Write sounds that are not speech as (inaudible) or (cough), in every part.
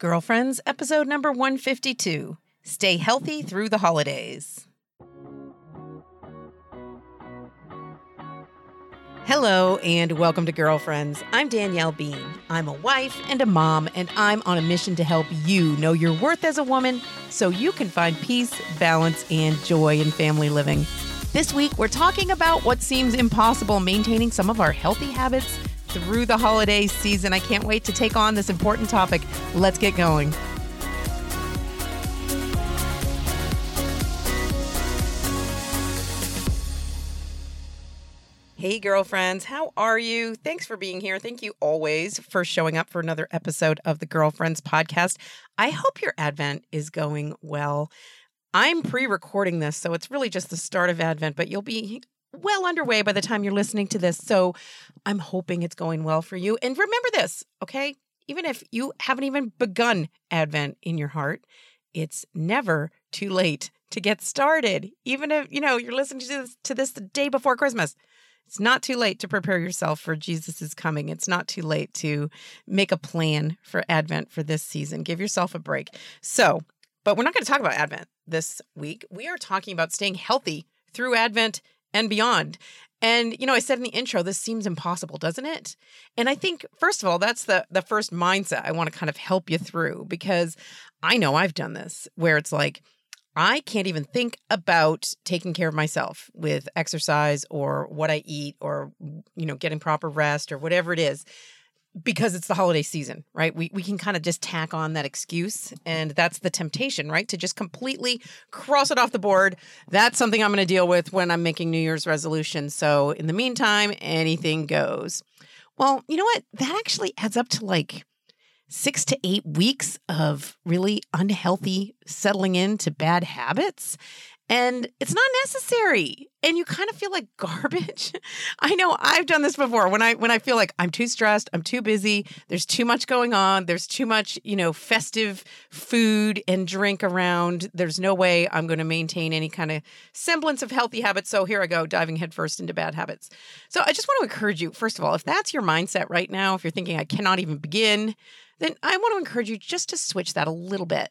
Girlfriends, episode number 152 Stay Healthy Through the Holidays. Hello, and welcome to Girlfriends. I'm Danielle Bean. I'm a wife and a mom, and I'm on a mission to help you know your worth as a woman so you can find peace, balance, and joy in family living. This week, we're talking about what seems impossible maintaining some of our healthy habits through the holiday season. I can't wait to take on this important topic. Let's get going. Hey, girlfriends, how are you? Thanks for being here. Thank you always for showing up for another episode of the Girlfriends Podcast. I hope your Advent is going well. I'm pre recording this, so it's really just the start of Advent, but you'll be well underway by the time you're listening to this. So I'm hoping it's going well for you. And remember this, okay? Even if you haven't even begun Advent in your heart, it's never too late to get started. Even if, you know, you're listening to this, to this the day before Christmas. It's not too late to prepare yourself for Jesus' coming. It's not too late to make a plan for Advent for this season. Give yourself a break. So, but we're not going to talk about Advent this week. We are talking about staying healthy through Advent and beyond. And you know, I said in the intro, this seems impossible, doesn't it? And I think first of all, that's the the first mindset I want to kind of help you through because I know I've done this where it's like I can't even think about taking care of myself with exercise or what I eat or you know getting proper rest or whatever it is because it's the holiday season, right? We we can kind of just tack on that excuse and that's the temptation, right? To just completely cross it off the board. That's something I'm going to deal with when I'm making New Year's resolutions. So, in the meantime, anything goes. Well, you know what? That actually adds up to like six to eight weeks of really unhealthy settling into bad habits. And it's not necessary. And you kind of feel like garbage. (laughs) I know I've done this before when I when I feel like I'm too stressed, I'm too busy, there's too much going on, there's too much, you know, festive food and drink around. There's no way I'm going to maintain any kind of semblance of healthy habits. So here I go, diving headfirst into bad habits. So I just want to encourage you, first of all, if that's your mindset right now, if you're thinking I cannot even begin, then I want to encourage you just to switch that a little bit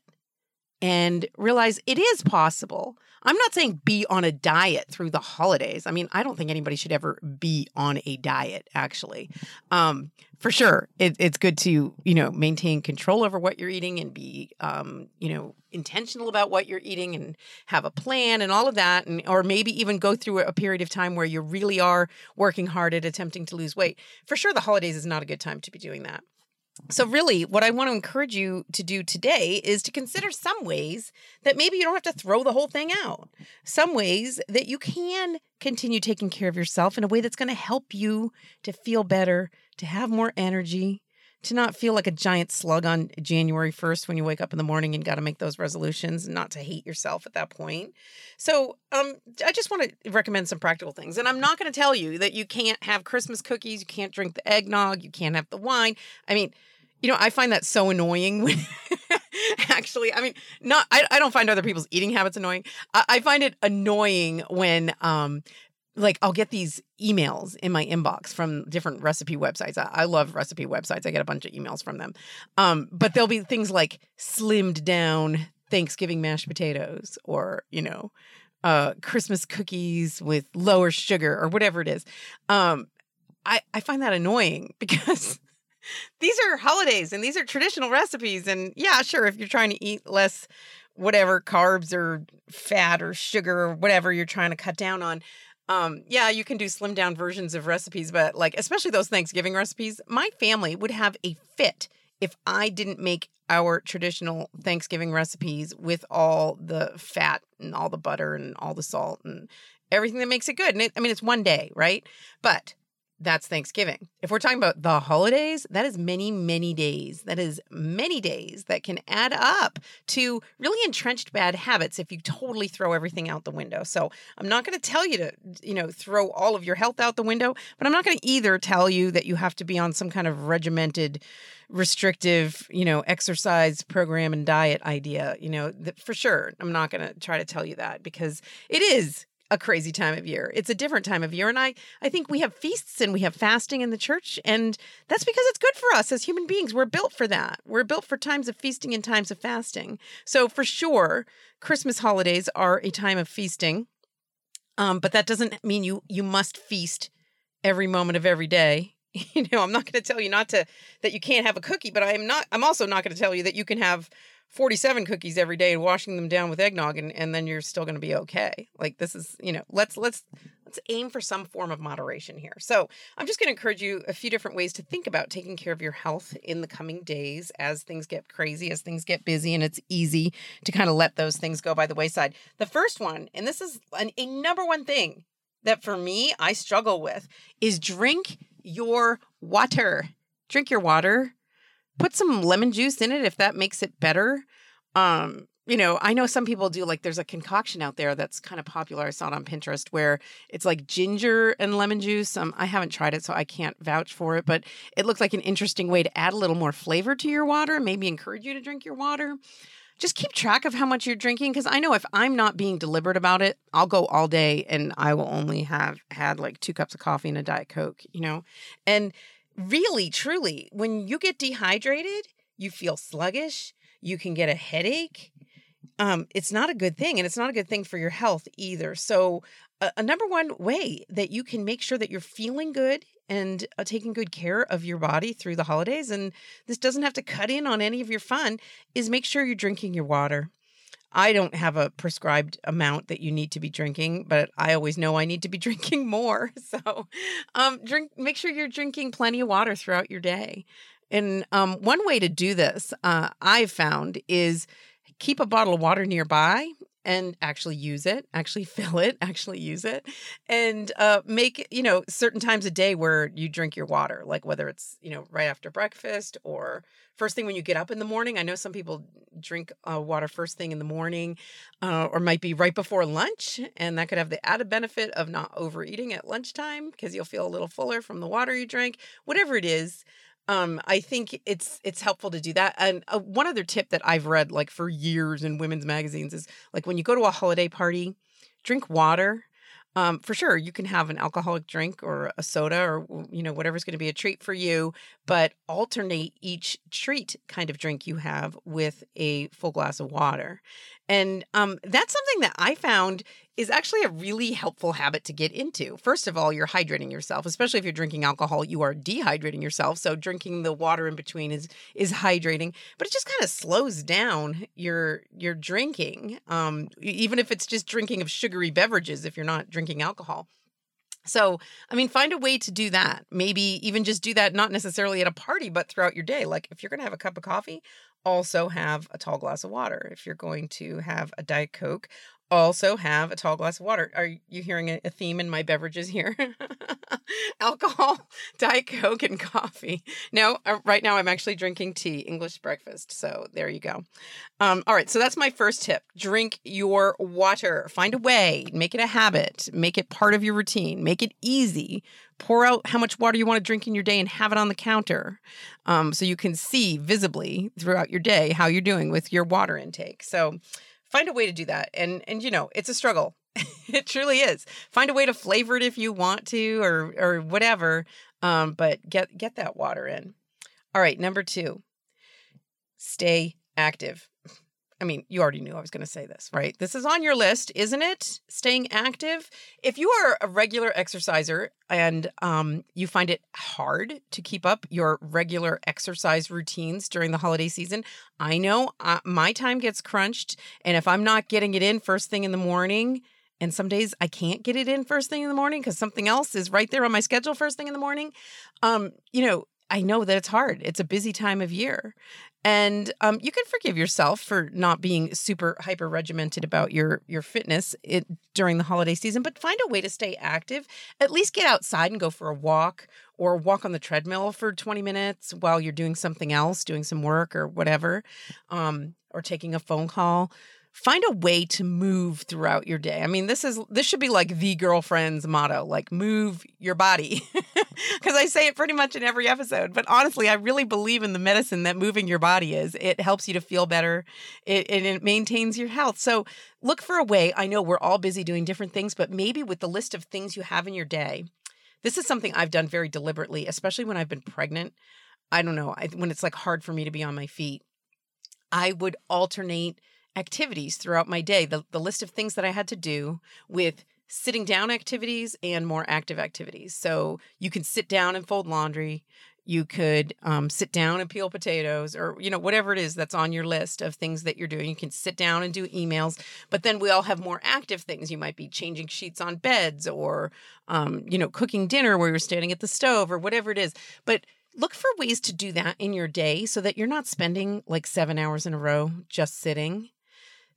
and realize it is possible. I'm not saying be on a diet through the holidays. I mean, I don't think anybody should ever be on a diet, actually. Um, for sure, it, it's good to, you know, maintain control over what you're eating and be, um, you know, intentional about what you're eating and have a plan and all of that. And, or maybe even go through a period of time where you really are working hard at attempting to lose weight. For sure, the holidays is not a good time to be doing that. So, really, what I want to encourage you to do today is to consider some ways that maybe you don't have to throw the whole thing out. Some ways that you can continue taking care of yourself in a way that's going to help you to feel better, to have more energy, to not feel like a giant slug on January 1st when you wake up in the morning and got to make those resolutions, and not to hate yourself at that point. So, um, I just want to recommend some practical things. And I'm not going to tell you that you can't have Christmas cookies, you can't drink the eggnog, you can't have the wine. I mean, you know, I find that so annoying when (laughs) actually, I mean, not, I, I don't find other people's eating habits annoying. I, I find it annoying when, um, like I'll get these emails in my inbox from different recipe websites. I, I, love recipe websites. I get a bunch of emails from them. Um, but there'll be things like slimmed down Thanksgiving mashed potatoes or, you know, uh, Christmas cookies with lower sugar or whatever it is. Um, I, I find that annoying (laughs) because these are holidays and these are traditional recipes. And yeah, sure, if you're trying to eat less whatever carbs or fat or sugar or whatever you're trying to cut down on, um, yeah, you can do slim down versions of recipes, but like especially those Thanksgiving recipes, my family would have a fit if I didn't make our traditional Thanksgiving recipes with all the fat and all the butter and all the salt and everything that makes it good. And it, I mean, it's one day, right? But that's Thanksgiving. If we're talking about the holidays, that is many, many days. That is many days that can add up to really entrenched bad habits if you totally throw everything out the window. So I'm not going to tell you to, you know, throw all of your health out the window, but I'm not going to either tell you that you have to be on some kind of regimented, restrictive, you know, exercise program and diet idea. You know, for sure, I'm not going to try to tell you that because it is a crazy time of year. It's a different time of year. And I, I think we have feasts and we have fasting in the church. And that's because it's good for us as human beings. We're built for that. We're built for times of feasting and times of fasting. So for sure, Christmas holidays are a time of feasting. Um, but that doesn't mean you you must feast every moment of every day. (laughs) You know, I'm not going to tell you not to that you can't have a cookie, but I am not. I'm also not going to tell you that you can have 47 cookies every day and washing them down with eggnog and, and then you're still going to be okay. Like this is, you know, let's let's let's aim for some form of moderation here. So, I'm just going to encourage you a few different ways to think about taking care of your health in the coming days as things get crazy, as things get busy and it's easy to kind of let those things go by the wayside. The first one, and this is an, a number one thing that for me I struggle with is drink your water. Drink your water put some lemon juice in it if that makes it better. Um, you know, I know some people do like there's a concoction out there that's kind of popular. I saw it on Pinterest where it's like ginger and lemon juice. Um, I haven't tried it, so I can't vouch for it, but it looks like an interesting way to add a little more flavor to your water, maybe encourage you to drink your water. Just keep track of how much you're drinking because I know if I'm not being deliberate about it, I'll go all day and I will only have had like two cups of coffee and a Diet Coke, you know? And really, truly, when you get dehydrated, you feel sluggish, you can get a headache. Um, it's not a good thing, and it's not a good thing for your health either. So, a, a number one way that you can make sure that you're feeling good and uh, taking good care of your body through the holidays, and this doesn't have to cut in on any of your fun, is make sure you're drinking your water. I don't have a prescribed amount that you need to be drinking, but I always know I need to be (laughs) drinking more. (laughs) So, um, drink. Make sure you're drinking plenty of water throughout your day. And um, one way to do this, uh, I've found, is keep a bottle of water nearby and actually use it, actually (laughs) fill it, actually use it, and uh, make you know certain times a day where you drink your water, like whether it's you know right after breakfast or first thing when you get up in the morning. I know some people drink uh, water first thing in the morning, uh, or might be right before lunch, and that could have the added benefit of not overeating at lunchtime because you'll feel a little fuller from the water you drink. Whatever it is um, I think it's it's helpful to do that. And uh, one other tip that I've read like for years in women's magazines is like when you go to a holiday party, drink water um, for sure you can have an alcoholic drink or a soda or you know whatever's going to be a treat for you but alternate each treat kind of drink you have with a full glass of water and um, that's something that i found is actually a really helpful habit to get into first of all you're hydrating yourself especially if you're drinking alcohol you are dehydrating yourself so drinking the water in between is is hydrating but it just kind of slows down your your drinking um, even if it's just drinking of sugary beverages if you're not drinking alcohol. So, I mean, find a way to do that. Maybe even just do that, not necessarily at a party, but throughout your day. Like if you're going to have a cup of coffee, also have a tall glass of water. If you're going to have a Diet Coke, also have a tall glass of water. Are you hearing a, theme in my beverages here? (laughs) Alcohol, (laughs) Diet Coke, and coffee. No, uh, right now I'm actually drinking tea, English breakfast. So there you go. Um, all right, so that's my first tip. Drink your water. Find a way, make it a habit, make it part of your routine, make it easy. Pour out how much water you want to drink in your day and have it on the counter um, so you can see visibly throughout your day how you're doing with your water intake. So, find a way to do that and and you know it's a struggle. (laughs) It truly is. Find a way to flavor it if you want to or or whatever um but get get that water in. All right number two stay active I mean, you already knew I was going to say this, right? This is on your list, isn't it? Staying active. If you are a regular exerciser and um, you find it hard to keep up your regular exercise routines during the holiday season, I know uh, my time gets crunched. And if I'm not getting it in first thing in the morning, and some days I can't get it in first thing in the morning because something else is right there on my schedule first thing in the morning. Um, you know, I know that it's hard. It's a busy time of year. And um, you can forgive yourself for not being super hyper regimented about your your fitness it, during the holiday season, but find a way to stay active. At least get outside and go for a walk or walk on the treadmill for 20 minutes while you're doing something else, doing some work or whatever, um, or taking a phone call find a way to move throughout your day. I mean, this is this should be like the girlfriend's motto, like move your body. (laughs) Cuz I say it pretty much in every episode, but honestly, I really believe in the medicine that moving your body is. It helps you to feel better. It and it maintains your health. So, look for a way. I know we're all busy doing different things, but maybe with the list of things you have in your day. This is something I've done very deliberately, especially when I've been pregnant. I don't know, I, when it's like hard for me to be on my feet. I would alternate activities throughout my day, the, the list of things that I had to do with sitting down activities and more active activities. So you can sit down and fold laundry. You could um, sit down and peel potatoes, or you know whatever it is that's on your list of things that you're doing. You can sit down and do emails, but then we all have more active things. You might be changing sheets on beds, or um, you know cooking dinner where you're standing at the stove, or whatever it is. But look for ways to do that in your day so that you're not spending like seven hours in a row just sitting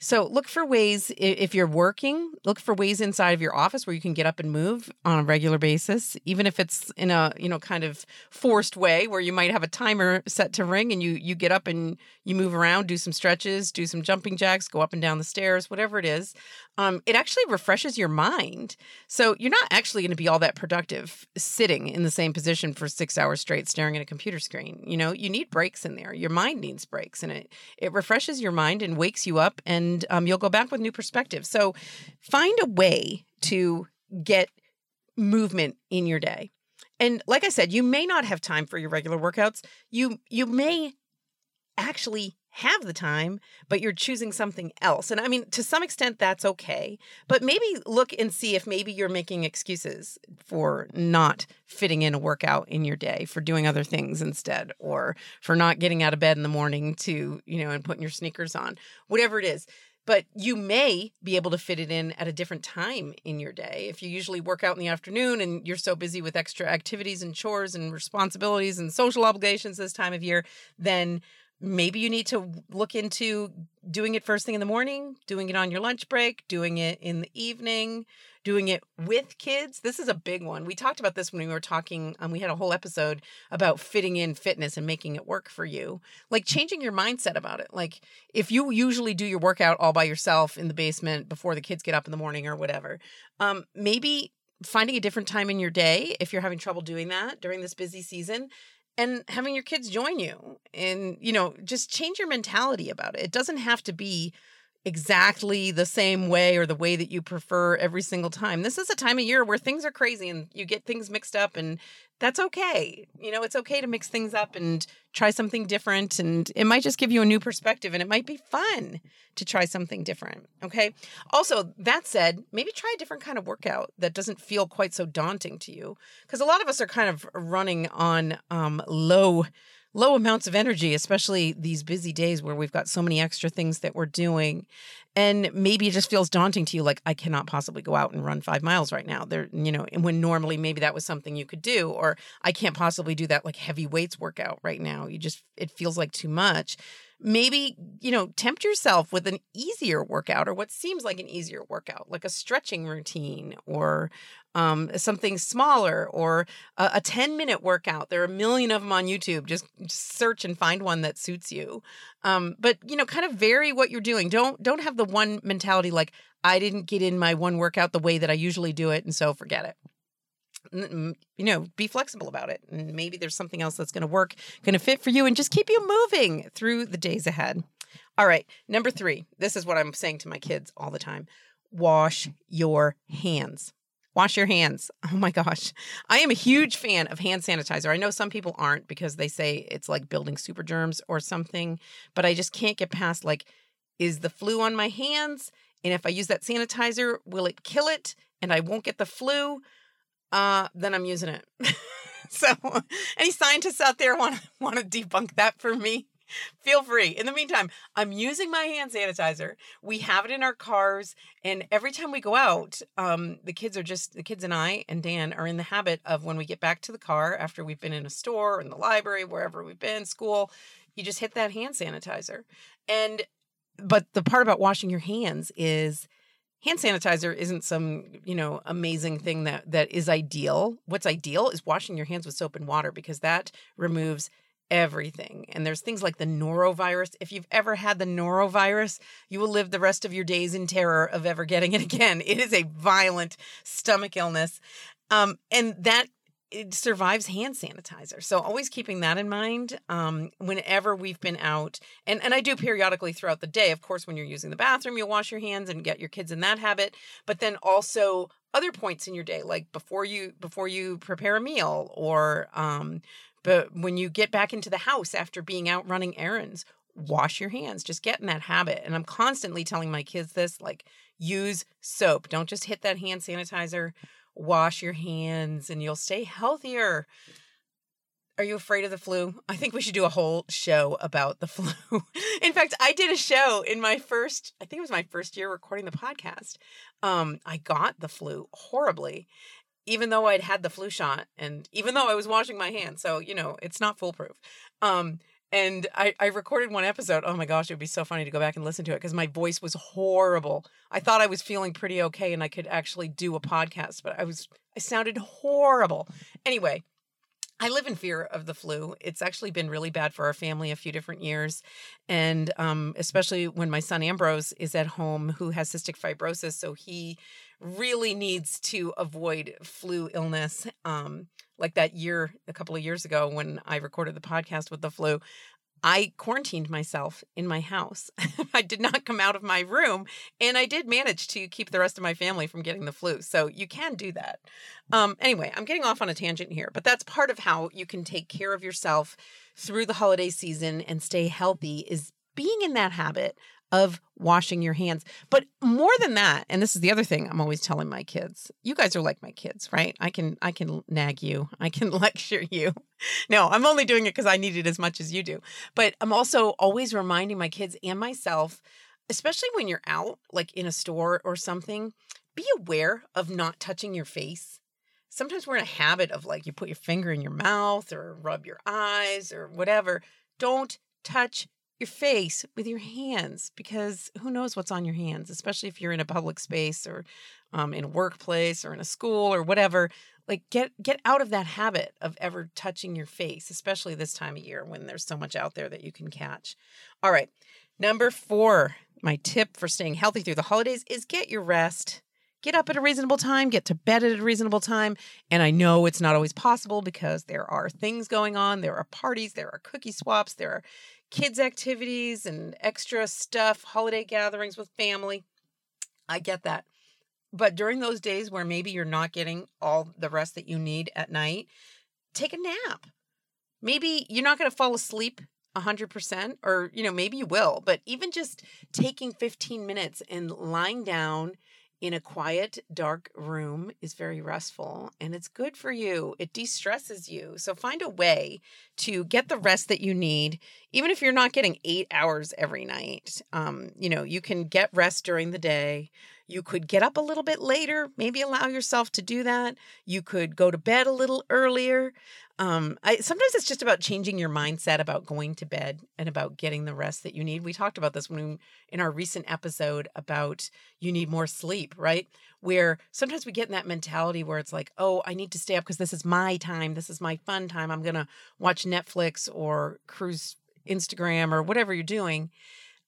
so look for ways if you're working, look for ways inside of your office where you can get up and move on a regular basis, even if it's in a, you know, kind of forced way where you might have a timer set to ring and you you get up and you move around, do some stretches, do some jumping jacks, go up and down the stairs, whatever it is. Um, it actually refreshes your mind. So you're not actually going to be all that productive sitting in the same position for 6 hours straight staring at a computer screen. You know, you need breaks in there. Your mind needs breaks and it it refreshes your mind and wakes you up and and um, you'll go back with new perspective. So find a way to get movement in your day. And like I said, you may not have time for your regular workouts. You you may actually have the time, but you're choosing something else. And I mean, to some extent, that's okay. But maybe look and see if maybe you're making excuses for not fitting in a workout in your day, for doing other things instead, or for not getting out of bed in the morning to, you know, and putting your sneakers on, whatever it is. But you may be able to fit it in at a different time in your day. If you usually work out in the afternoon and you're so busy with extra activities and chores and responsibilities and social obligations this time of year, then maybe you need to look into doing it first thing in the morning, doing it on your lunch break, doing it in the evening, doing it with kids. This is a big one. We talked about this when we were talking, um, we had a whole episode about fitting in fitness and making it work for you. Like changing your mindset about it. Like if you usually do your workout all by yourself in the basement before the kids get up in the morning or whatever, um, maybe finding a different time in your day if you're having trouble doing that during this busy season and having your kids join you and you know just change your mentality about it. It doesn't have to be exactly the same way or the way that you prefer every single time. This is a time of year where things are crazy and you get things mixed up and that's okay. You know, it's okay to mix things up and try something different and it might just give you a new perspective and it might be fun to try something different. Okay? Also, that said, maybe try a different kind of workout that doesn't feel quite so daunting to you because a lot of us are kind of running on um low low amounts of energy, especially these busy days where we've got so many extra things that we're doing. And maybe it just feels daunting to you, like I cannot possibly go out and run five miles right now. There, you know, and when normally maybe that was something you could do, or I can't possibly do that like heavy weights workout right now. You just it feels like too much maybe you know tempt yourself with an easier workout or what seems like an easier workout like a stretching routine or um, something smaller or a, a 10 minute workout. There are a million of them on youtube. Just, just search and find one that suits you. Um, but you know kind of vary what you're doing. Don't don't have the one mentality like i didn't get in my one workout the way that i usually do it and so forget it you know, be flexible about it. And maybe there's something else that's going to work, going to fit for you, and just keep you moving through the days ahead. All right. Number three, this is what I'm saying to my kids all the time wash your hands. Wash your hands. (laughs) Oh my gosh. I am a huge fan of hand sanitizer. I know some people aren't because they say it's like building super germs or something, but I just can't get past like, is the flu on my hands? And if I use that sanitizer, will it kill it and I won't get the flu? Uh, then I'm using it. (laughs) so, any scientists out there want want to debunk that for me? Feel free. In the meantime, I'm using my hand sanitizer. We have it in our cars, and every time we go out, um, the kids are just the kids and I and Dan are in the habit of when we get back to the car after we've been in a store, in the library, wherever we've been, school, you just hit that hand sanitizer. And but the part about washing your hands is hand sanitizer isn't some you know amazing thing that that is ideal what's ideal is washing your hands with soap and water because that removes everything. And there's things like the norovirus. If you've ever had the norovirus, you will live the rest of your days in terror of ever getting it (laughs) again. It is a violent stomach illness. Um, and that it survives hand sanitizer. So always keeping that in mind um, whenever we've been out. And, and I do periodically throughout the day. Of course, when you're using the bathroom, you'll wash your hands and get your kids in that habit. But then also other points in your day, like before you before you prepare a meal or um, but when you get back into the house after being out running errands, wash your hands. Just get in that habit. And I'm constantly telling my kids this like use soap. Don't just hit that hand sanitizer wash your hands and you'll stay healthier. Are you afraid of the flu? I think we should do a whole show about the (laughs) flu. in fact, I did a show in my first, I think it was my first year recording the podcast. Um, I got the flu horribly, even though I'd had the flu shot and even though I was washing my hands. So, you know, it's not foolproof. Um, and I, I recorded one episode. Oh my gosh, it would be so funny to go back and listen to it because my voice was horrible. I thought I was feeling pretty okay and I could actually do a podcast, but I was I sounded horrible. Anyway, I live in fear of the flu. It's actually been really bad for our family a few different years. And um, especially when my son Ambrose is at home, who has cystic fibrosis. So he really needs to avoid flu illness. Um, like that year, a couple of years ago, when I recorded the podcast with the flu, I quarantined myself in my house. (laughs) I did not come out of my room, and I did manage to keep the rest of my family from getting the flu. So you can do that. Um, anyway, I'm getting off on a tangent here, but that's part of how you can take care of yourself through the holiday season and stay healthy is being in that habit of washing your hands. But more than that, and this is the other thing I'm always telling my kids. You guys are like my kids, right? I can I can nag you. I can (laughs) lecture you. No, I'm only doing it cuz I need it as much as you do. But I'm also always reminding my kids and myself, especially when you're out like in a store or something, be aware of not touching your face. Sometimes we're in a habit of like you put your finger in your mouth or rub your eyes or whatever. Don't touch your face with your hands because who knows what's on your hands, especially if you're in a public space or um, in a workplace or in a school or whatever. Like get get out of that habit of ever touching your face, especially this time of year when there's so much out there that you can catch. All right, number four, my tip for staying healthy through the holidays is get your rest get up at a reasonable time, get to bed at a reasonable time. And I know it's not always possible because there are things going on. There are parties, there are cookie swaps, there are kids' activities and extra stuff, holiday gatherings with family. I get that. But during those days where maybe you're not getting all the rest that you need at night, take a nap. Maybe you're not going to fall asleep 100% or you know maybe you will but even just taking 15 minutes and lying down in a quiet, dark room is very restful and it's good for you. It de stresses you. So find a way to get the rest that you need, even if you're not getting eight hours every night. Um, you know, you can get rest during the day. You could get up a little bit later, maybe allow yourself to do that. You could go to bed a little earlier. Um, I sometimes it's just about changing your mindset about going to bed and about getting the rest that you need. We talked about this when we, in our recent episode about you need more sleep, right? Where sometimes we get in that mentality where it's like, oh, I need to stay up because this is my time, this is my fun time. I'm gonna watch Netflix or cruise Instagram or whatever you're doing.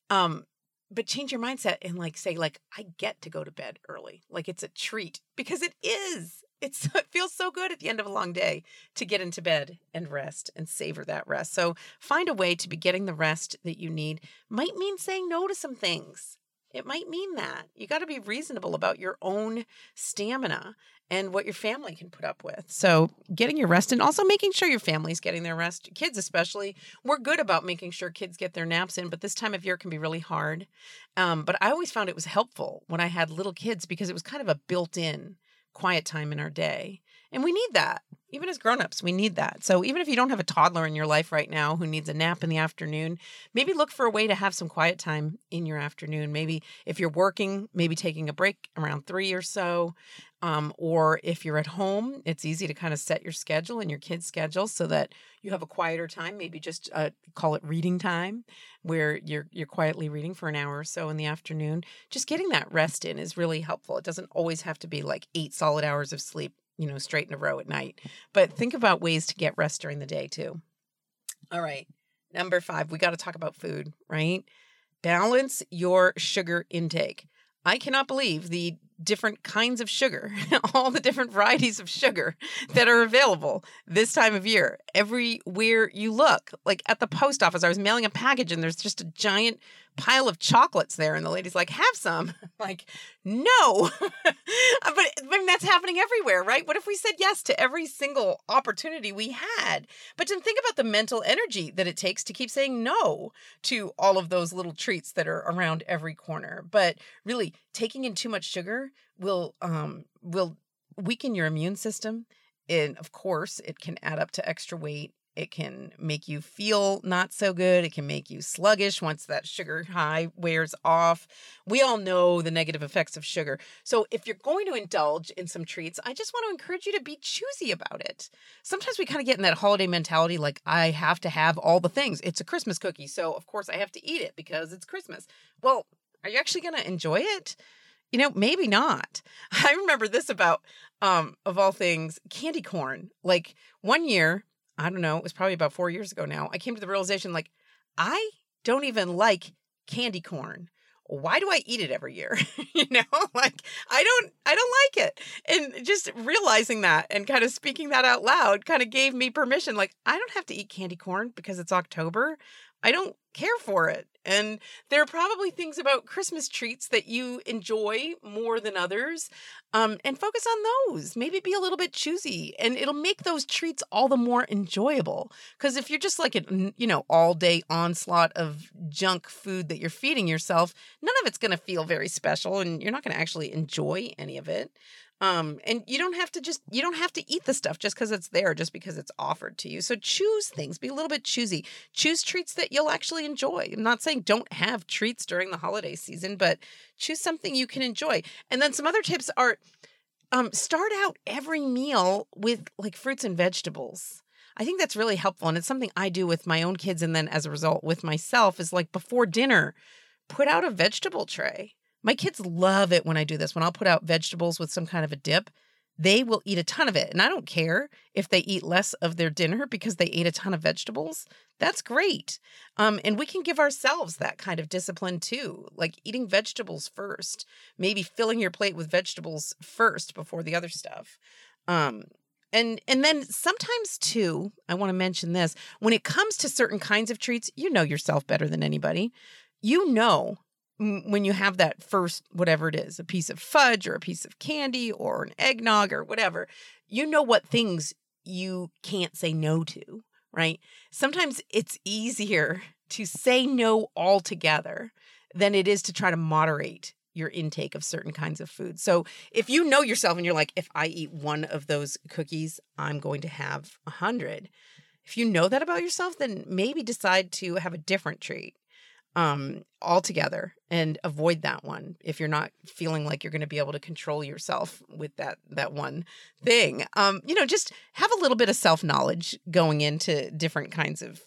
Um, but change your mindset and like say like I get to go to bed early. Like it's a treat because it is it's it feels so good at the end of a long day to get into bed and rest and savor that rest. So find a way to be getting the rest that you need. Might mean saying no to some things. It might mean that. You got to be reasonable about your own stamina and what your family can put up with. So, getting your rest and also making sure your family's getting their rest. Kids, especially, we're good about making sure kids get their naps in, but this time of year can be really hard. Um, but I always found it was helpful when I had little kids because it was kind of a built in quiet time in our day. And we need that. Even as grown-ups, we need that. So even if you don't have a toddler in your life right now who needs a nap in the afternoon, maybe look for a way to have some quiet time in your afternoon. Maybe if you're working, maybe taking a break around 3 or so. Um, or if you're at home, it's easy to kind of set your schedule and your kids' schedule so that you have a quieter time. Maybe just uh, call it reading time, where you're you're quietly reading for an hour or so in the afternoon. Just getting that rest in is really helpful. It doesn't always have to be like eight solid hours of sleep, you know, straight in a row at night. But think about ways to get rest during the day too. All right. Number five, we got to talk about food, right? Balance your sugar intake. I cannot believe the different kinds of sugar, (laughs) all the different varieties of sugar that are available this time of year. Everywhere you look, like at the post office, I was mailing a package and there's just a giant pile of chocolates there and the lady's like have some? (laughs) Like no. (laughs) But mean, that's happening everywhere right? What if we said yes to every single opportunity we had? But then think about the mental energy that it takes to keep saying no to all of those little treats that are around every corner. But really taking in too much sugar will um will weaken your immune system and of course it can add up to extra weight it can make you feel not so good. It can make you sluggish once that sugar high wears off. We all know the negative effects of sugar. So, if you're going to indulge in some treats, I just want to encourage you to be choosy about it. Sometimes we kind of get in that holiday mentality like, I have to have all the things. It's a Christmas cookie. So, of course, I have to eat it because it's Christmas. Well, are you actually going to enjoy it? You know, maybe not. (laughs) I remember this about, um, of all things, candy corn. Like one year, I don't know, it was probably about four years ago now. I came to the realization like, I don't even like candy corn. Why do I eat it every year? (laughs) you know, (laughs) like I don't I don't like it. And just realizing that and kind of speaking that out loud kind of gave me permission like I don't have to eat candy corn because it's October. I don't care for it. And there are probably things about Christmas treats that you enjoy more than others. Um, and focus on those. Maybe be a little bit choosy, and it'll make those treats all the more enjoyable. Because if you're just like an, you know, all day onslaught of junk food that you're feeding yourself, none of it's going to feel very special, and you're not going to actually enjoy any of it. Um, and you don't have to just you don't have to eat the stuff just because it's there, just because it's offered to you. So choose things, be a little bit choosy. Choose treats that you'll actually enjoy. I'm not saying don't have treats during the holiday season, but choose something you can enjoy. And then some other tips are um, start out every meal with like fruits and vegetables. I think that's really helpful. And it's something I do with my own kids. And then as a result, with myself, is like before dinner, put out a vegetable tray. My kids love it when I do this. When I'll put out vegetables with some kind of a dip, they will eat a ton of it. And I don't care if they eat less of their dinner because they ate a ton of vegetables. That's great. Um, and we can give ourselves that kind of discipline too, like eating vegetables first, maybe filling your plate with vegetables first before the other stuff. Um, and and then sometimes too, I want to mention this, when it comes to certain kinds of treats, you know yourself better than anybody. You know when you have that first whatever it is a piece of fudge or a piece of candy or an eggnog or whatever you know what things you can't say no to right sometimes it's easier (laughs) to say no altogether than it is to try to moderate your intake of certain kinds of food. So if you know yourself and you're like, if I eat one of those cookies, I'm going to have a hundred. If you know that about yourself, then maybe decide to have a different treat um altogether and avoid that one if you're not feeling like you're going to be able to control yourself with that that one thing. Um you know just have a little bit of self knowledge going into different kinds of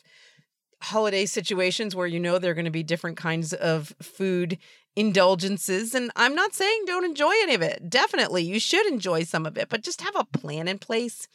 holiday situations where you know there are going to be different kinds of food indulgences and I'm not saying don't enjoy any of it. Definitely you should enjoy some of it but just have a plan in place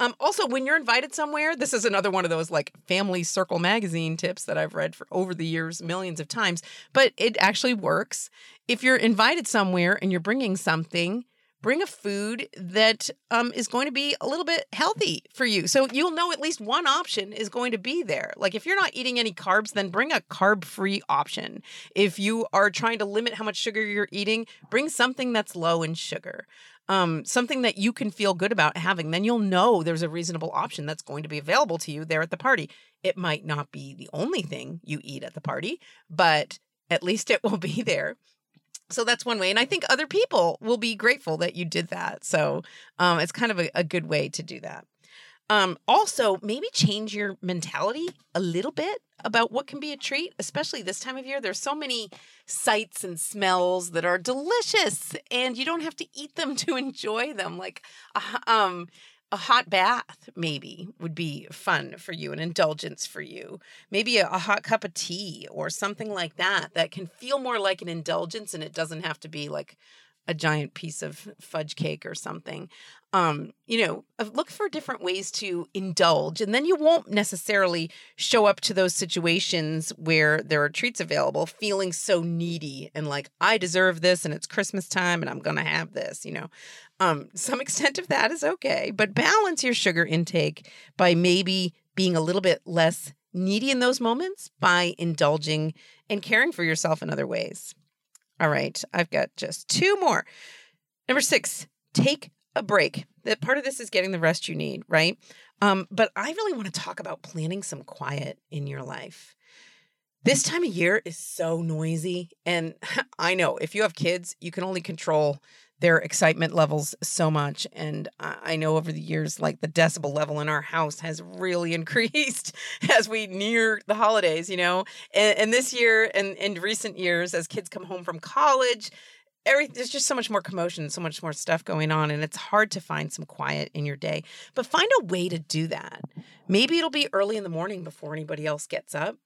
um, also, when you're invited somewhere, this is another one of those like family circle magazine tips that I've read for over the years millions of times, but it actually works. If you're invited somewhere and you're bringing something, bring a food that um, is going to be a little bit healthy for you. So you'll know at least one option is going to be there. Like if you're not eating any carbs, then bring a carb free option. If you are trying to limit how much sugar you're eating, bring something that's low in sugar um, something that you can feel good about having, then you'll know there's a reasonable option that's going to be available to you there at the party. It might not be the only thing you eat at the party, but at least it will be (laughs) there. So that's one way. And I think other people will be grateful that you did that. So um, it's kind of a, a good way to do that. Um, also, maybe change your mentality a little bit about what can be a treat, especially this time of year. There's so many sights and smells that are delicious, and you don't have to eat them (laughs) to enjoy them. Like, um, a hot bath maybe would be fun for you, an indulgence for you. Maybe a, a, hot cup of tea or something like that that can feel more like an indulgence and it doesn't have to be like a giant piece of fudge cake or something. Um, you know, look for different ways to indulge, and then you won't necessarily show up to those situations where there are treats available feeling so needy and like, I deserve this and it's Christmas time and I'm to have this, you know. Um, some (laughs) extent of that is okay, but balance your sugar intake by maybe being a little bit less needy in those moments by indulging and caring for yourself in other ways. All right, I've got just two more. Number six, take a break. That part of this is getting the rest you need, right? Um, but I really want to talk about planning some quiet in your life. This time of year is so noisy. And (laughs) I know if you have kids, you can only control their excitement levels so much. And I know over the years, like the decibel level in our house has really (laughs) increased as we near the holidays, you know. And, and this year and in recent years, as kids come home from college, every there's just so much more commotion, so much more stuff going on, and it's hard to find some quiet in your day. But find a way to do that. Maybe it'll be early in the morning before anybody else gets up.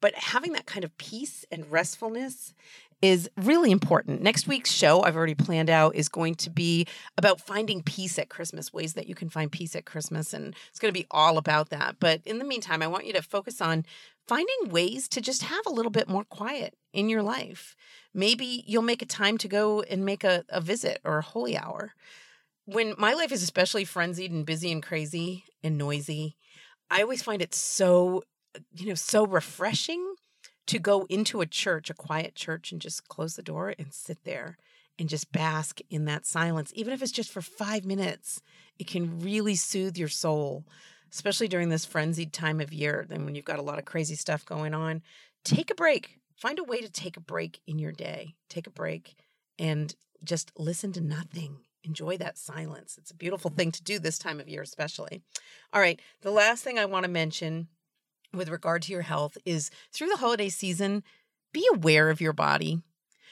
But having that kind of peace and restfulness is really important. Next week's show, I've already planned out, is going to be about finding peace at Christmas, ways that you can find peace at Christmas. And it's going to be all about that. But in the meantime, I want you to focus on finding ways to just have a little bit more quiet in your life. Maybe you'll make a time to go and make a, a visit or a holy hour. When my life is especially frenzied and busy and crazy and noisy, I always find it so, you know, so refreshing to go into a church, a quiet church, and just close the door and sit there and just bask in that silence, even if it's just for five minutes, it can really soothe your soul, especially during this frenzied time of year. Then, when you've got a lot of crazy stuff going on, take a break. Find a way to take a break in your day. Take a break and just listen to nothing. Enjoy that silence. It's a beautiful thing to do this time of year, especially. All right. The last thing I want to mention with regard to your health is through the holiday season, be aware of your body.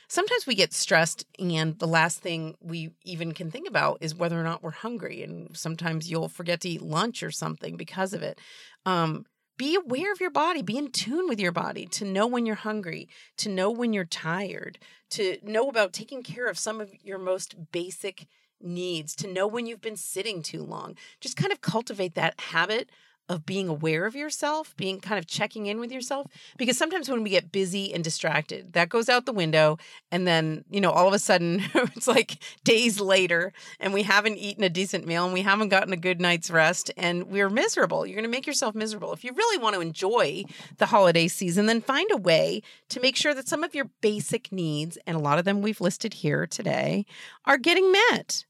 Sometimes we get stressed, and the last thing we even can think about is whether or not we're hungry. And sometimes you'll forget to eat lunch or something because of it. Um, be aware of your body, be in tune with your body to know when you're hungry, to know when you're tired, to know about taking care of some of your most basic needs, to know when you've been sitting too long. Just kind of cultivate that habit of being aware of yourself, being kind of checking in with yourself. Because sometimes when we get busy and distracted, that goes out the window. And then, you know, all of a sudden (laughs) it's like days later and we haven't eaten a decent meal and we haven't gotten a good night's rest and we're miserable. You're going to make yourself miserable. If you really want to enjoy the holiday season, then find a way to make sure that some of your basic needs, and a lot of them we've listed here today, are getting met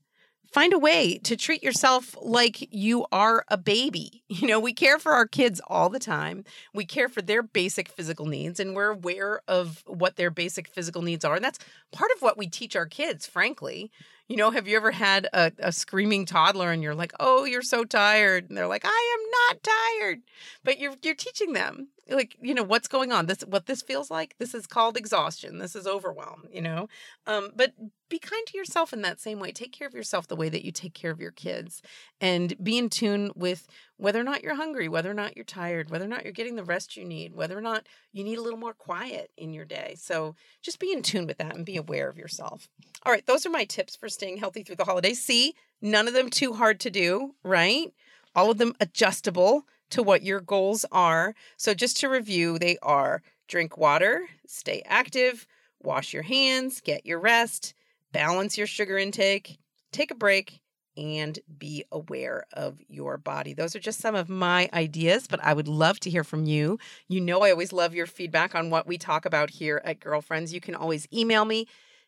find a way to treat yourself like you are a baby. (laughs) You know, we care for our kids all the time. We care for their basic physical needs and we're aware of what their basic physical needs are. And that's part of what we teach our kids, frankly. You know, have you ever had a, a screaming toddler and you're like, "Oh, you're so tired," and they're like, "I am not tired," but you're you're teaching them like you know what's going on. This what this feels like. This is called exhaustion. This is overwhelm. You know, um, but be kind to yourself in that same way. Take care of yourself the way that you take care of your kids, and be in tune with whether or not you're hungry, whether or not you're tired, whether or not you're getting the rest you need, whether or not you need a little more quiet in your day. So just be in tune with that and be aware of yourself. All right, those are my tips for staying healthy through the holidays. See, none of them too hard to do, right? All of them adjustable to what your goals are. So just to review, they are drink water, stay active, wash your hands, get your rest, balance your sugar intake, take a break, and be aware of your body. Those are just some of my ideas, but I would love to hear from you. You know, I always love your feedback on what we talk about here at Girlfriends. You can always email me,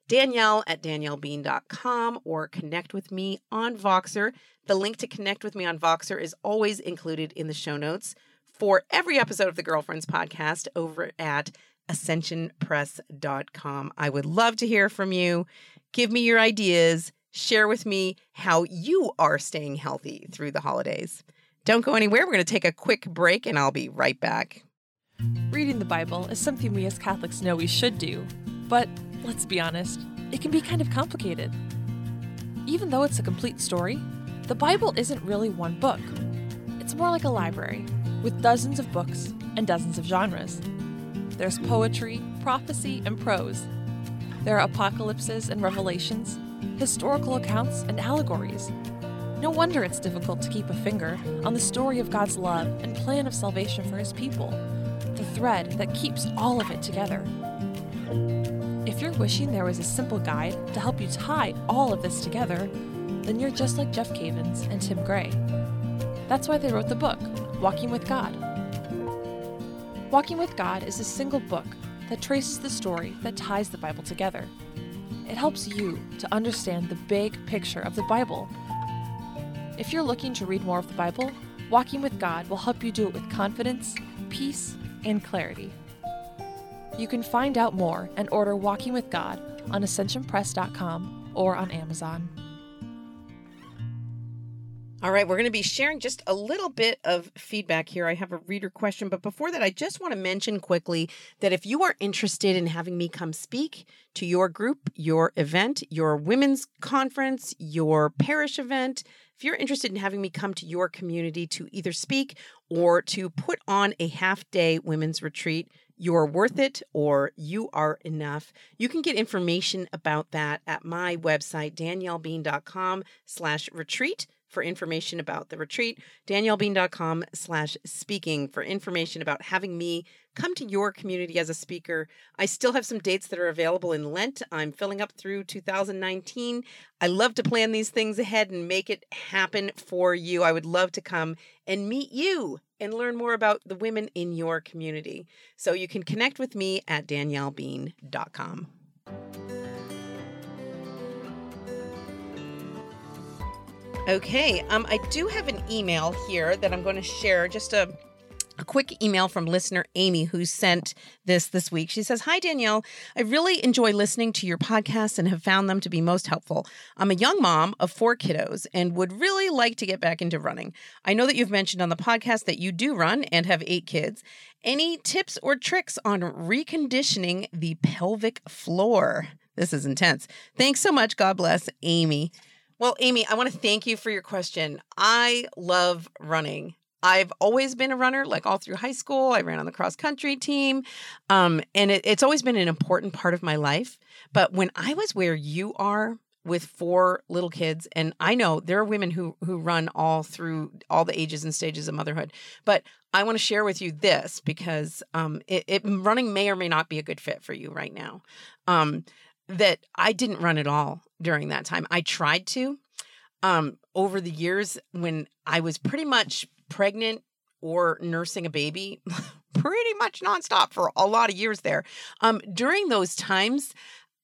Danielle at daniellebean.com, or connect with me on Voxer. The link to connect with me on Voxer is always included in the show notes for every episode of the Girlfriends podcast over at ascensionpress.com. I would love to hear from you. Give me your ideas share with me how you are staying healthy through the holidays. Don't go anywhere. We're going to take a quick break and I'll be right back. Reading the Bible is something we as Catholics know we should do, but let's be honest, it can be kind of complicated. Even though it's a complete story, the Bible isn't really one book. It's more like a library, with dozens of books and dozens of genres. There's poetry, prophecy, and prose. There are apocalypses and revelations, historical accounts, and allegories. No wonder it's difficult to keep a finger on the story of God's love and plan of salvation for His people, the thread that keeps all of it together. If you're wishing there was a simple guide to help you tie all of this together, then you're just like Jeff Cavins and Tim Gray. That's why they wrote the book, Walking with God. Walking with God is a single book that traces the story that ties the Bible together. It helps you to understand the big picture of the Bible. If you're looking to read more of the Bible, Walking with God will help you do it with confidence, peace, and clarity. You can find out more and order Walking with God on ascensionpress.com or on Amazon. All right, we're going to be sharing just a little bit of feedback here. I have a reader question, but before that, I just want to mention quickly that if you are interested in having me come speak to your group, your event, your women's conference, your parish event, if you're interested in having me come to your community to either speak or to put on a half day women's retreat, you're worth it or you are enough. You can get information about that at my website, daniellebean.com slash retreat for information about the retreat, daniellebean.com slash speaking for information about having me come to your community as a speaker. I still have some dates that are available in Lent. I'm filling up through 2019. I love to plan these things ahead and make it happen for you. I would love to come and meet you and learn more about the women in your community. So you can connect with me at daniellebean.com. Okay, um, I do have an email here that I'm going to share. Just a a quick email from listener Amy who sent this this week. She says, Hi, Danielle. I really enjoy listening to your podcasts and have found them to be most helpful. I'm a young mom of four kiddos and would really like to get back into running. I know that you've mentioned on the podcast that you do run and have eight kids. Any tips or tricks on reconditioning the pelvic floor? This is intense. Thanks so much. God bless, Amy. Well, Amy, I want to thank you for your question. I love running. I've always been a runner, like all through high school. I ran on the cross country team. Um, and it, it's always been an important part of my life. But when I was where you are with four little kids, and I know there are women who who run all through all the ages and stages of motherhood, but I want to share with you this because um, it, it running may or may not be a good fit for you right now. Um, that I didn't run at all during that time. I tried to. Um, over the years, when I was pretty much pregnant or nursing a baby, (laughs) pretty much nonstop for a lot of years there. Um, during those times,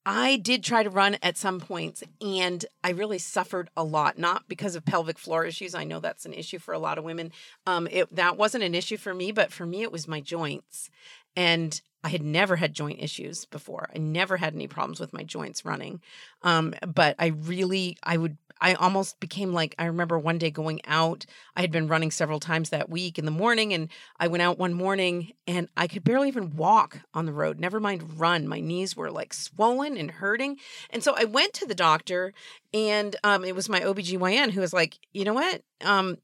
I did try to run at some points and I really suffered a lot, not because of pelvic floor issues. I know that's an issue for a lot of women. Um, it, that wasn't an issue for me, but for me, it was my joints. And I had never had joint issues before. I never had any problems with my joints running. Um, but I really, I would, I almost became like, I remember one day going out. I had been running several times that week in the morning, and I went out one morning and I could barely even walk on the road, never mind run. My knees were like swollen and hurting. And so I went to the doctor, and um, it was my OBGYN who was like, you know what? Um,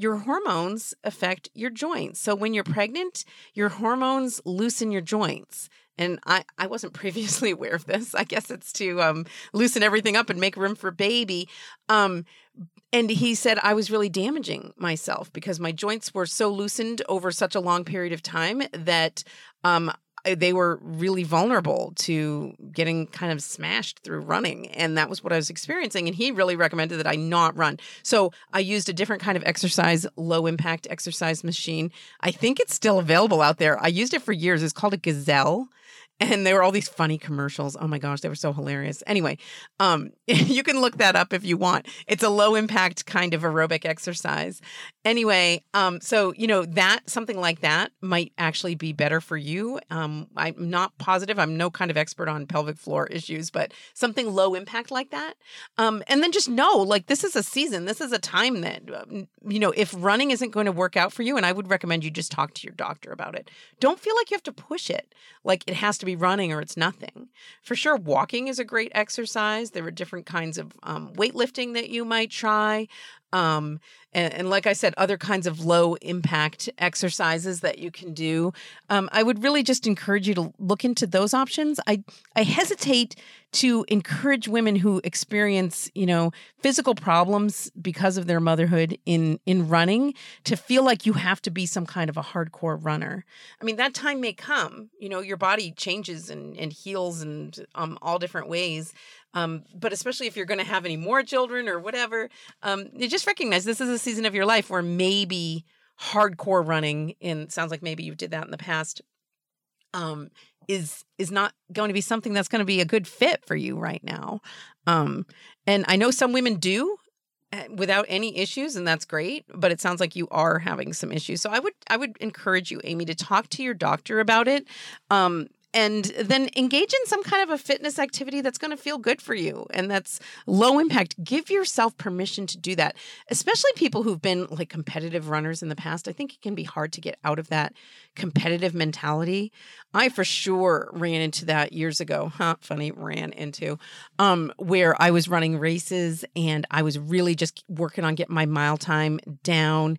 your hormones affect your joints. So when you're pregnant, your hormones loosen your joints. And I, I wasn't (laughs) previously aware of this. I guess it's to um, loosen everything up and make room for baby. Um, and he said I was really damaging myself because my joints were so loosened over such a long period of time that um, they were really vulnerable to getting kind of smashed through running. And that was what I was experiencing. And he really recommended that I not run. So I used a different kind of exercise, low impact exercise machine. I think it's still available out there. I used it for years. It's called a Gazelle and there were all these funny commercials. Oh my gosh, they were so hilarious. Anyway, um, (laughs) you can look that up if you want. It's a low impact kind of aerobic exercise. Anyway, um, so you know that something like that might actually be better for you. Um, I'm not positive. I'm no kind of expert on pelvic floor issues, but something low impact like that. Um, and then just know, like this is a season. This is a time that um, you know if running isn't going to work out for you, and I would recommend you just talk to your doctor about it. Don't feel like you have to push it. Like it has to be running or it's nothing. For sure, walking is a great exercise. There are different kinds of um, weightlifting that you might try. Um, and, and, like I said, other kinds of low impact exercises that you can do. Um, I would really just encourage you to look into those options. I I hesitate to encourage women who experience, you know, physical problems because of their motherhood in in running to feel like you have to be some kind of a hardcore runner. I mean, that time may come. You know, your body changes and and heals and um, all different ways. Um, but especially if you're going to have any more children or whatever, um, you just recognize this is a season of your life where maybe hardcore running in sounds like maybe you did that in the past um, is is not going to be something that's going to be a good fit for you right now. Um, and I know some women do eh, without any issues and that's great but it sounds like you are having some issues so i would i would encourage you amy to talk to your doctor about it um, and then engage in some kind of a fitness activity that's going to feel good for you and that's low impact. Give yourself permission to do that, especially people who've been like competitive runners in the past. I think it can be hard to get out of that competitive mentality. I for sure ran into that years ago. Huh, funny, ran into um where I was running races and I was really just working on getting my mile time down.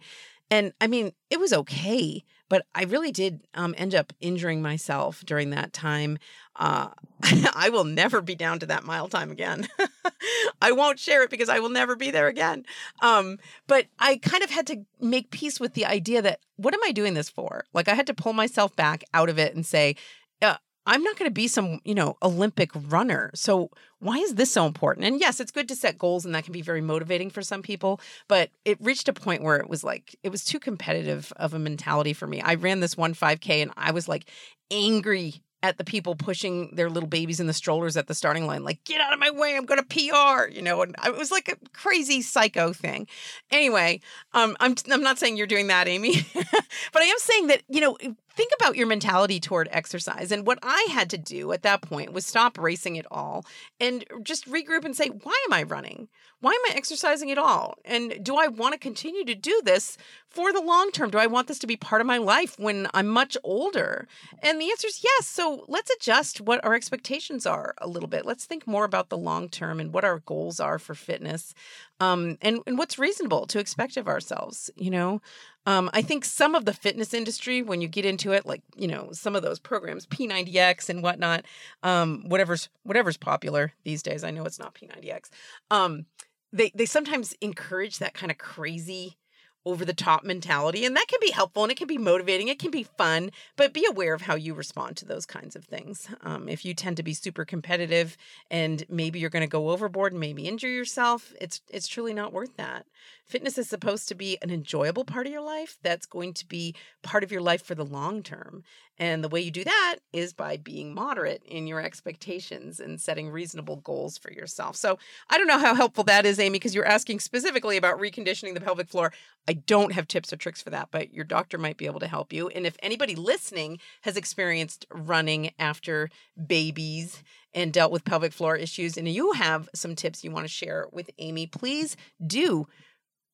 And I mean, it was okay but I really did um, end up injuring myself during that time. Uh, (laughs) I will never be down to that mile time again. (laughs) I won't share it because I will never be there again. Um, but I kind of had to make peace with the idea that what am I doing this for? Like I had to pull myself back out of it and say, uh, I'm not going to be some, you know, Olympic runner. So why is this so important? And yes, it's good to set goals and that can be very motivating for some people, but it reached a point where it was like it was too competitive of a mentality for me. I ran this one 5K and I was like angry at the people pushing their little babies in the strollers at the starting line, like, get out of my way, I'm gonna PR, you know, and it was like a crazy psycho thing. Anyway, um, I'm I'm not saying you're doing that, Amy, (laughs) but I am saying that, you know, think about your mentality toward exercise. And what I had to do at that point was stop racing it all and just regroup and say, why am I running? Why am I exercising at all? And do I want to continue to do this for the long term? Do I want this to be part of my life when I'm much older? And the answer is yes. So let's adjust what our expectations are a little bit. Let's think more about the long term and what our goals are for fitness um, and, and what's reasonable to expect of ourselves, you know? Um, I think some of the fitness industry, when you get into it, like you know some of those programs, P90X and whatnot, um, whatever's whatever's popular these days. I know it's not P90X. Um, they they sometimes encourage that kind of crazy over the top mentality and that can be helpful and it can be motivating it can be fun but be aware of how you respond to those kinds of things. Um, if you tend to be super competitive and maybe you're going to go overboard and maybe injure yourself it's it's truly not worth that. Fitness is supposed to be an enjoyable part of your life. That's going to be part of your life for the long term and the way you do that is by being moderate in your expectations and setting reasonable goals for yourself. So I don't know how helpful that is, Amy, because you're asking specifically about reconditioning the pelvic floor. I don't have tips or tricks for that, but your doctor might be able to help you. And if anybody listening has experienced running after babies and dealt with pelvic floor issues, and you have some tips you want to share with Amy, please do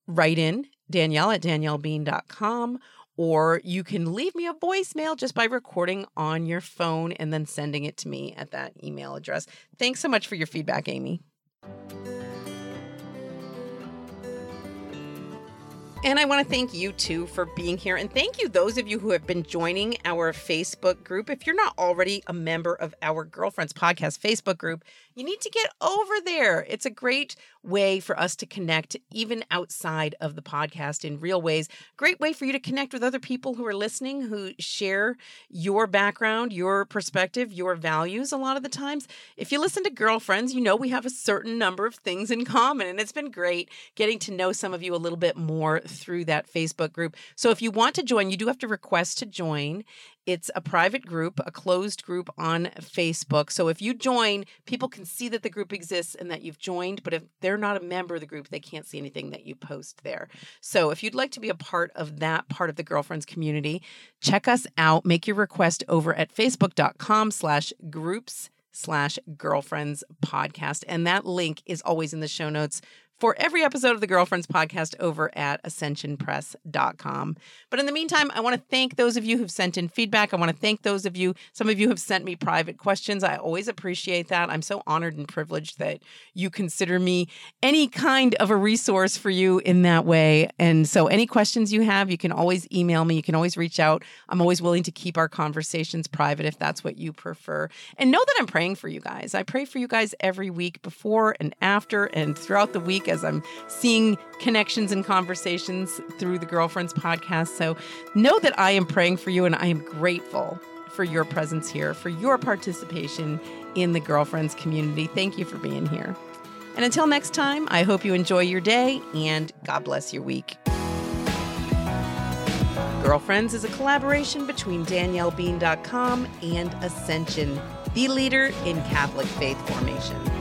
write in Danielle at daniellebean.com or you can leave me a voicemail just by recording on your phone and then sending it to me at that email address. Thanks so much for your feedback, Amy. And I want to thank you too for being here. And thank you, those of you who have been joining our Facebook group. If you're not already a member of our Girlfriends Podcast Facebook group, you need to get over there. It's a great way for us to connect, even outside of the podcast in real ways. Great way for you to connect with other people who are listening, who share your background, your perspective, your values a lot of the times. If you listen to Girlfriends, you know we have a certain number of things in common. And it's been great getting to know some of you a little bit more through that Facebook group. So if you want to join, you do have to request to join. It's a private group, a closed group on Facebook. So if you join, people can see that the group exists and that you've joined. But if they're not a member of the group, they can't see anything that you post there. So if you'd like to be a part of that part of the girlfriends community, check us out. Make your request over at facebook.com slash groups slash girlfriends podcast. And that link is always in the show notes for every episode of the Girlfriends podcast over at ascensionpress.com. But in the meantime, I want to thank those of you who've sent in feedback. I want to thank those of you, some of you have sent me private questions. I always appreciate that. I'm so honored and privileged that you consider me any kind of a resource for you in that way. And so, any questions you have, you can always email me. You can always reach out. I'm always willing to keep our conversations private if that's what you prefer. And know that I'm praying for you guys. I pray for you guys every week before and after and throughout the as I'm seeing connections and conversations through the Girlfriends podcast. So know that I am praying for you and I am grateful for your presence here, for your participation in the Girlfriends community. Thank you for being here. And until next time, I hope you enjoy your day and God bless your week. Girlfriends is a collaboration between DanielleBean.com and Ascension, the leader in Catholic faith formation.